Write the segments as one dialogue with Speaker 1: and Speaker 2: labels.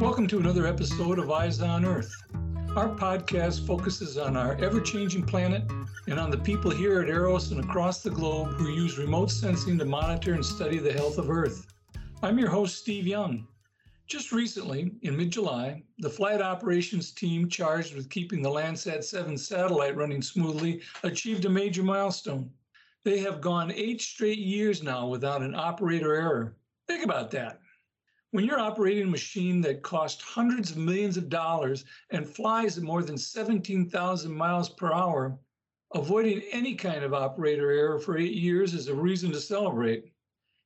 Speaker 1: Welcome to another episode of Eyes on Earth. Our podcast focuses on our ever changing planet and on the people here at EROS and across the globe who use remote sensing to monitor and study the health of Earth. I'm your host, Steve Young. Just recently, in mid July, the flight operations team charged with keeping the Landsat 7 satellite running smoothly achieved a major milestone. They have gone eight straight years now without an operator error. Think about that. When you're operating a machine that costs hundreds of millions of dollars and flies at more than 17,000 miles per hour, avoiding any kind of operator error for eight years is a reason to celebrate.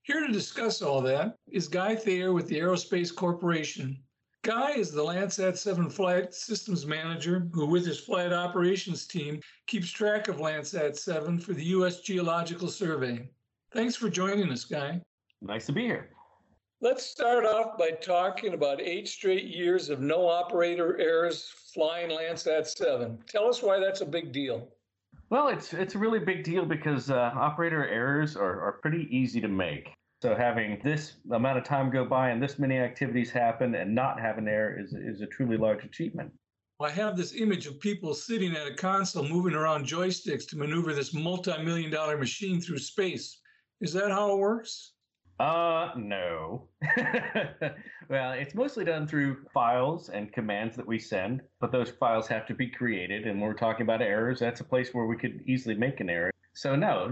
Speaker 1: Here to discuss all that is Guy Thayer with the Aerospace Corporation. Guy is the Landsat 7 flight systems manager who, with his flight operations team, keeps track of Landsat 7 for the U.S. Geological Survey. Thanks for joining us, Guy.
Speaker 2: Nice to be here.
Speaker 1: Let's start off by talking about eight straight years of no operator errors flying Landsat 7. Tell us why that's a big deal.
Speaker 2: Well, it's it's a really big deal because uh, operator errors are, are pretty easy to make. So having this amount of time go by and this many activities happen and not have an error is, is a truly large achievement.
Speaker 1: I have this image of people sitting at a console moving around joysticks to maneuver this multi-million dollar machine through space. Is that how it works?
Speaker 2: Uh, no. well, it's mostly done through files and commands that we send, but those files have to be created. And when we're talking about errors, that's a place where we could easily make an error. So, no,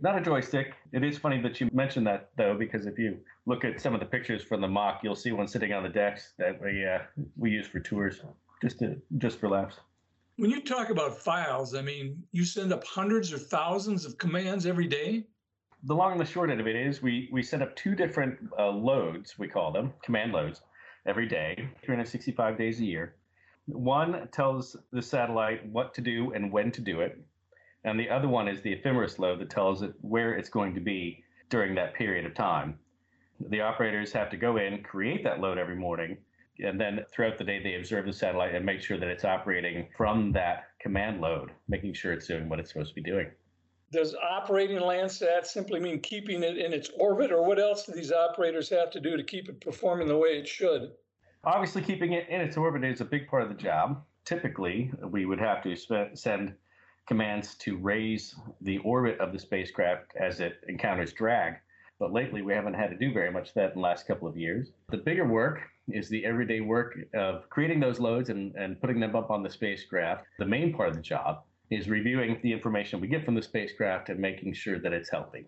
Speaker 2: not a joystick. It is funny that you mentioned that, though, because if you look at some of the pictures from the MOC, you'll see one sitting on the decks that we, uh, we use for tours, just, to, just for laughs.
Speaker 1: When you talk about files, I mean, you send up hundreds or thousands of commands every day?
Speaker 2: The long and the short of it is we we set up two different uh, loads we call them command loads every day 365 days a year. One tells the satellite what to do and when to do it and the other one is the ephemeris load that tells it where it's going to be during that period of time. The operators have to go in create that load every morning and then throughout the day they observe the satellite and make sure that it's operating from that command load making sure it's doing what it's supposed to be doing
Speaker 1: does operating Landsat simply mean keeping it in its orbit, or what else do these operators have to do to keep it performing the way it should?
Speaker 2: Obviously, keeping it in its orbit is a big part of the job. Typically, we would have to sp- send commands to raise the orbit of the spacecraft as it encounters drag. But lately, we haven't had to do very much of that in the last couple of years. The bigger work is the everyday work of creating those loads and, and putting them up on the spacecraft. The main part of the job is reviewing the information we get from the spacecraft and making sure that it's healthy.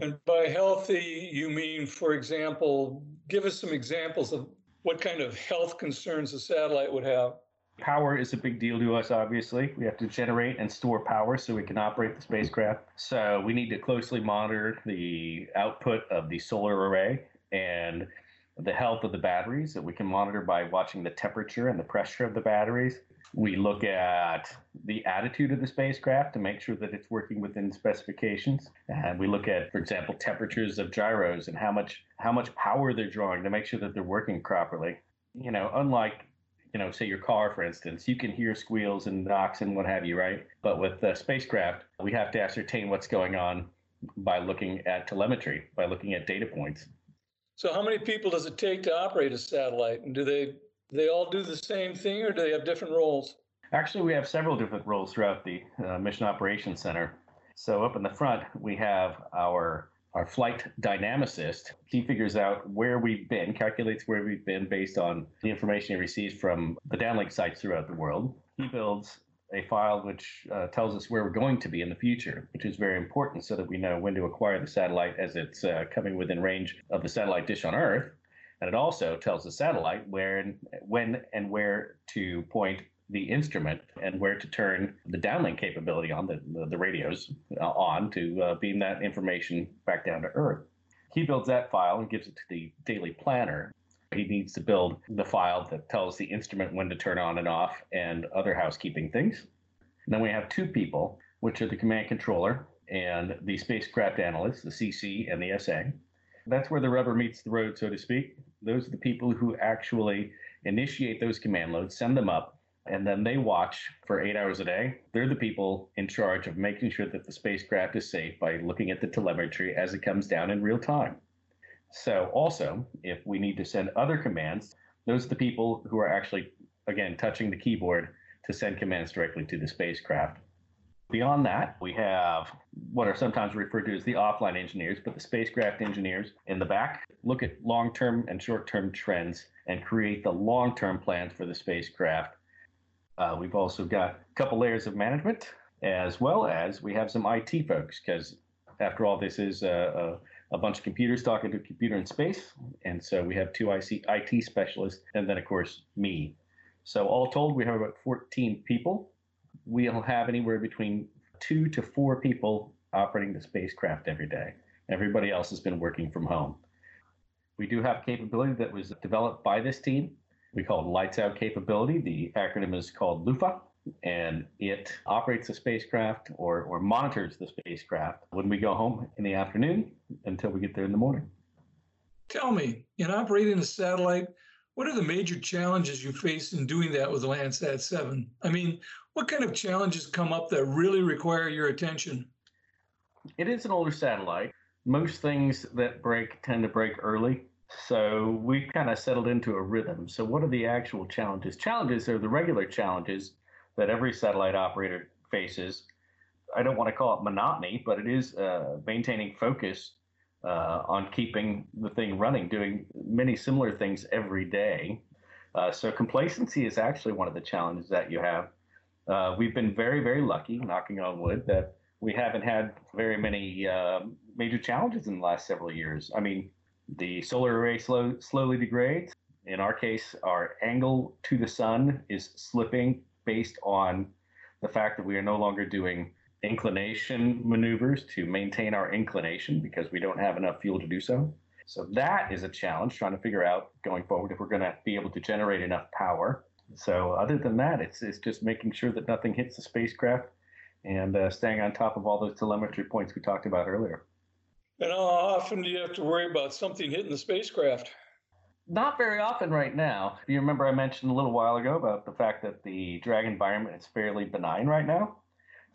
Speaker 1: And by healthy, you mean, for example, give us some examples of what kind of health concerns a satellite would have.
Speaker 2: Power is a big deal to us, obviously. We have to generate and store power so we can operate the spacecraft. So we need to closely monitor the output of the solar array and the health of the batteries that we can monitor by watching the temperature and the pressure of the batteries. We look at the attitude of the spacecraft to make sure that it's working within specifications. And we look at, for example, temperatures of gyros and how much how much power they're drawing to make sure that they're working properly. You know, unlike you know, say your car, for instance, you can hear squeals and knocks and what have you, right? But with the spacecraft, we have to ascertain what's going on by looking at telemetry, by looking at data points.
Speaker 1: So, how many people does it take to operate a satellite? And do they they all do the same thing, or do they have different roles?
Speaker 2: Actually, we have several different roles throughout the uh, Mission Operations Center. So up in the front, we have our our flight dynamicist. He figures out where we've been, calculates where we've been based on the information he receives from the downlink sites throughout the world. He builds a file which uh, tells us where we're going to be in the future, which is very important so that we know when to acquire the satellite as it's uh, coming within range of the satellite dish on Earth. And it also tells the satellite where and when and where to point the instrument and where to turn the downlink capability on the, the, the radios uh, on to uh, beam that information back down to Earth. He builds that file and gives it to the daily planner. He needs to build the file that tells the instrument when to turn on and off and other housekeeping things. And then we have two people, which are the command controller and the spacecraft analyst, the CC and the SA. That's where the rubber meets the road, so to speak. Those are the people who actually initiate those command loads, send them up, and then they watch for eight hours a day. They're the people in charge of making sure that the spacecraft is safe by looking at the telemetry as it comes down in real time. So, also, if we need to send other commands, Those are the people who are actually, again, touching the keyboard to send commands directly to the spacecraft. Beyond that, we have what are sometimes referred to as the offline engineers, but the spacecraft engineers in the back look at long term and short term trends and create the long term plans for the spacecraft. Uh, we've also got a couple layers of management, as well as we have some IT folks, because after all, this is a, a, a, bunch of computers talking to a computer in space. And so we have two IC, IT specialists, and then, of course, me. So, all told, we have about 14 people. We'll have anywhere between two to four people operating the spacecraft every day. Everybody else has been working from home. We do have capability that was developed by this team. We call it Lights Out Capability. The acronym is called LUFA, and it operates the spacecraft or, or monitors the spacecraft when we go home in the afternoon until we get there in the morning.
Speaker 1: Tell me, in operating a satellite, what are the major challenges you face in doing that with Landsat 7? I mean, what kind of challenges come up that really require your attention?
Speaker 2: It is an older satellite. Most things that break tend to break early. So we've kind of settled into a rhythm. So, what are the actual challenges? Challenges are the regular challenges that every satellite operator faces. I don't want to call it monotony, but it is uh, maintaining focus uh, on keeping the thing running, doing many similar things every day. Uh, so complacency is actually one of the challenges that you have. Uh, we've been very, very lucky, knocking on wood, that we haven't had very many uh, major challenges in the last several years. I mean, the solar array slow, slowly degrades. In our case, our angle to the sun is slipping based on the fact that we are no longer doing inclination maneuvers to maintain our inclination because we don't have enough fuel to do so. So that is a challenge trying to figure out going forward if we're going to be able to generate enough power. So other than that, it's it's just making sure that nothing hits the spacecraft and uh, staying on top of all those telemetry points we talked about earlier.
Speaker 1: And how often do you have to worry about something hitting the spacecraft?
Speaker 2: Not very often right now. You remember I mentioned a little while ago about the fact that the drag environment is fairly benign right now.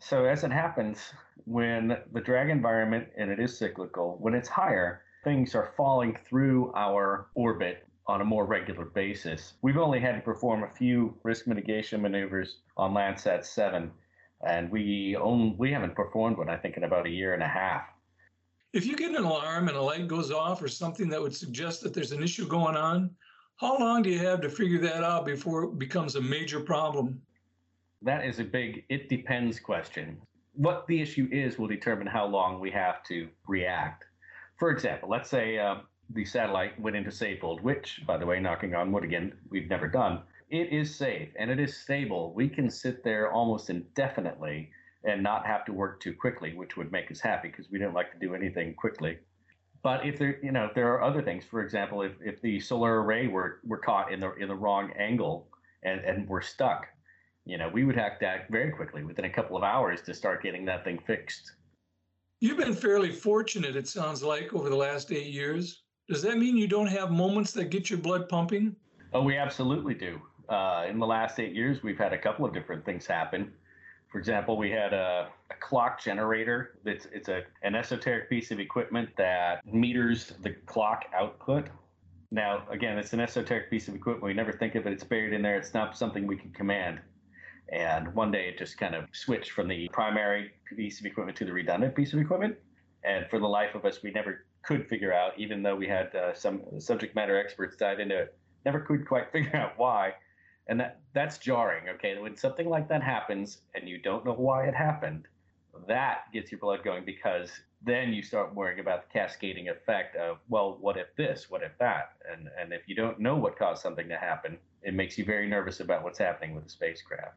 Speaker 2: So as it happens, when the drag environment, and it is cyclical, when it's higher, things are falling through our orbit on a more regular basis. We've only had to perform a few risk mitigation maneuvers on Landsat 7, and we only, we haven't performed one, I think, in about a year and a half.
Speaker 1: If you get an alarm and a light goes off or something that would suggest that there's an issue going on, how long do you have to figure that out before it becomes a major problem?
Speaker 2: That is a big it depends question. What the issue is will determine how long we have to react. For example, let's say uh, the satellite went into safe hold, which, by the way, knocking on wood again, we've never done. It is safe and it is stable. We can sit there almost indefinitely and not have to work too quickly, which would make us happy because we don't like to do anything quickly. But if there, you know, if there are other things, for example, if, if the solar array were, were caught in the in the wrong angle and, and we're stuck, you know, we would have to act very quickly within a couple of hours to start getting that thing fixed.
Speaker 1: You've been fairly fortunate, it sounds like, over the last eight years. Does that mean you don't have moments that get your blood pumping?
Speaker 2: Oh, we absolutely do. Uh, in the last eight years, we've had a couple of different things happen. For example, we had a, a clock generator. It's, it's a, an esoteric piece of equipment that meters the clock output. Now, again, it's an esoteric piece of equipment. We never think of it. It's buried in there. It's not something we can command. And one day it just kind of switched from the primary piece of equipment to the redundant piece of equipment. And for the life of us, we never could figure out, even though we had uh, some subject matter experts dive into it, never could quite figure out why and that that's jarring okay? When something like that happens and you don't know why it happened that gets your blood going because then you start worrying about the cascading effect of well what if this what if that? And and if you don't know what caused something to happen it makes you very nervous about what's happening with the spacecraft.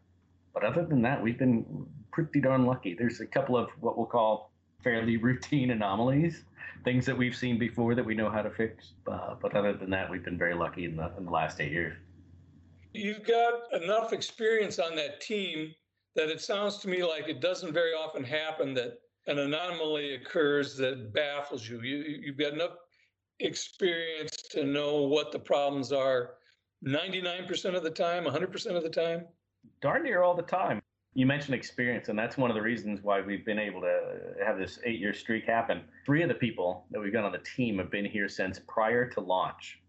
Speaker 2: But other than that we've been pretty darn lucky. There's a couple of what we'll call fairly routine anomalies things that we've seen before that we know how to fix. Uh, but other than that we've been very lucky in the, in the last eight years
Speaker 1: you've got enough experience on that team that it sounds to me like it doesn't very often happen that an anomaly occurs that baffles you. you you've got enough experience to know what the problems are 99% of the time, 100% of the time?
Speaker 2: Darn near all the time. You mentioned experience, and that's one of the reasons why we've been able to have this eight year streak happen. Three of the people that we've got on the team have been here since prior to launch.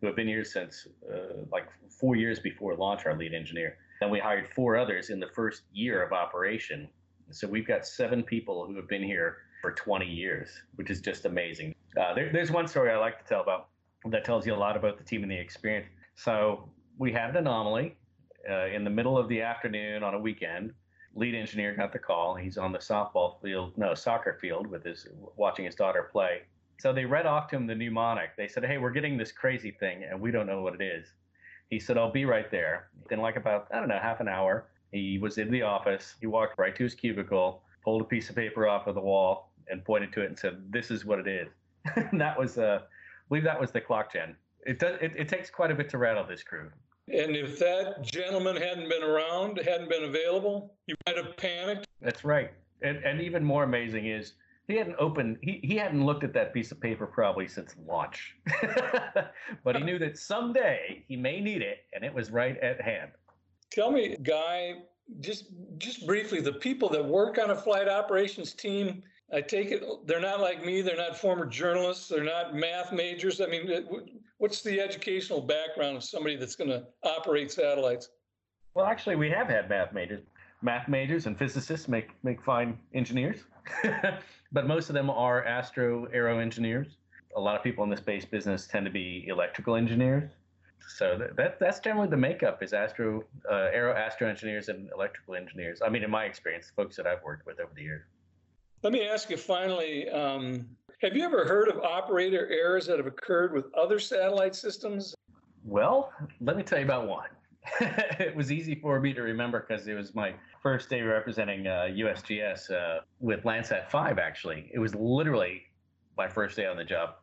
Speaker 2: Who have been here since uh, like four years before launch, our lead engineer. Then we hired four others in the first year of operation. So we've got seven people who have been here for 20 years, which is just amazing. Uh, there, there's one story I like to tell about that tells you a lot about the team and the experience. So we had an anomaly uh, in the middle of the afternoon on a weekend. Lead engineer got the call. He's on the softball field, no, soccer field with his watching his daughter play. So they read off to him the mnemonic. They said, "Hey, we're getting this crazy thing, and we don't know what it is." He said, "I'll be right there." Then, like about I don't know half an hour, he was in the office. He walked right to his cubicle, pulled a piece of paper off of the wall, and pointed to it and said, "This is what it is." and that was, uh, I believe that was the clock gen. It does. It, it takes quite a bit to rattle this crew.
Speaker 1: And if that gentleman hadn't been around, hadn't been available, you might have panicked.
Speaker 2: That's right. And, and even more amazing is he hadn't opened, he, he hadn't looked at that piece of paper probably since launch. but he knew that someday he may need it, and it was right at hand.
Speaker 1: Tell me, Guy, just just briefly, the people that work on a flight operations team, I take it they're not like me. They're not former journalists. They're not math majors. I mean, what's the educational background of somebody that's going to operate satellites?
Speaker 2: Well, actually, we have had math majors. Math majors and physicists make make fine engineers, but most of them are astro aero engineers. A lot of people in the space business tend to be electrical engineers. So that, that that's generally the makeup is astro uh, aero astro engineers and electrical engineers. I mean, in my experience, the folks that I've worked with over the years.
Speaker 1: Let me ask you finally, um, have you ever heard of operator errors that have occurred with other satellite systems?
Speaker 2: Well, let me tell you about one. it was easy for me to remember because it was my first day representing uh, USGS uh, with Landsat 5, actually. It was literally my first day on the job.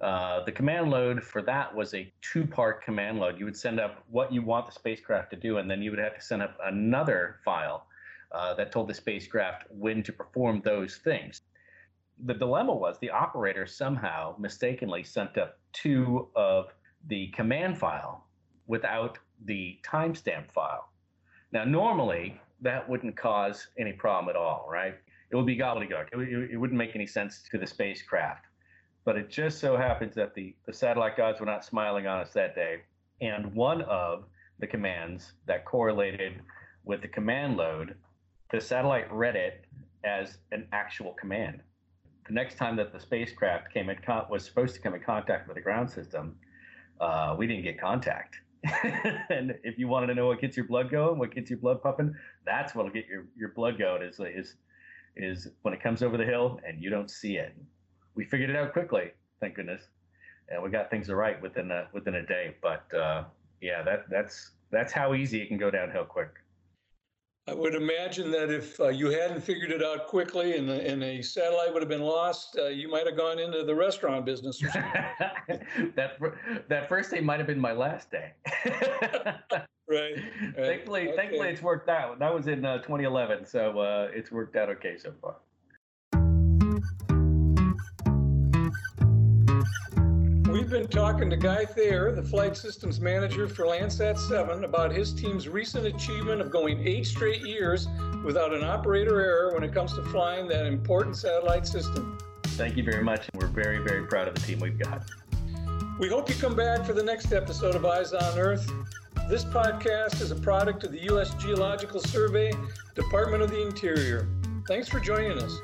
Speaker 2: Uh, the command load for that was a two part command load. You would send up what you want the spacecraft to do, and then you would have to send up another file uh, that told the spacecraft when to perform those things the dilemma was the operator somehow mistakenly sent up two of the command file without the timestamp file. Now, normally that wouldn't cause any problem at all, right? It would be gobbledygook. It, it, wouldn't make any sense to the spacecraft. But it just so happens that the, the satellite gods were not smiling on us that day. And one of the commands that correlated with the command load, the satellite read it as an actual command the next time that the spacecraft came in con- was supposed to come in contact with the ground system, uh, we didn't get contact. and if you wanted to know what gets your blood going, what gets your blood pumping, that's what'll get your, your blood going is, is, is when it comes over the hill and you don't see it. We figured it out quickly, thank goodness. And we got things right within a, within a day. But uh, yeah, that, that's, that's how easy it can go downhill quick.
Speaker 1: I would imagine that if uh, you hadn't figured it out quickly and, and a satellite would have been lost, uh, you might have gone into the restaurant business.
Speaker 2: that that first day might have been my last day.
Speaker 1: right, right.
Speaker 2: Thankfully, okay. thankfully, it's worked out. That was in uh, 2011, so uh, it's worked out okay so far.
Speaker 1: We've been talking to Guy Thayer, the flight systems manager for Landsat 7, about his team's recent achievement of going eight straight years without an operator error when it comes to flying that important satellite system.
Speaker 2: Thank you very much. We're very, very proud of the team we've got.
Speaker 1: We hope you come back for the next episode of Eyes on Earth. This podcast is a product of the U.S. Geological Survey, Department of the Interior. Thanks for joining us.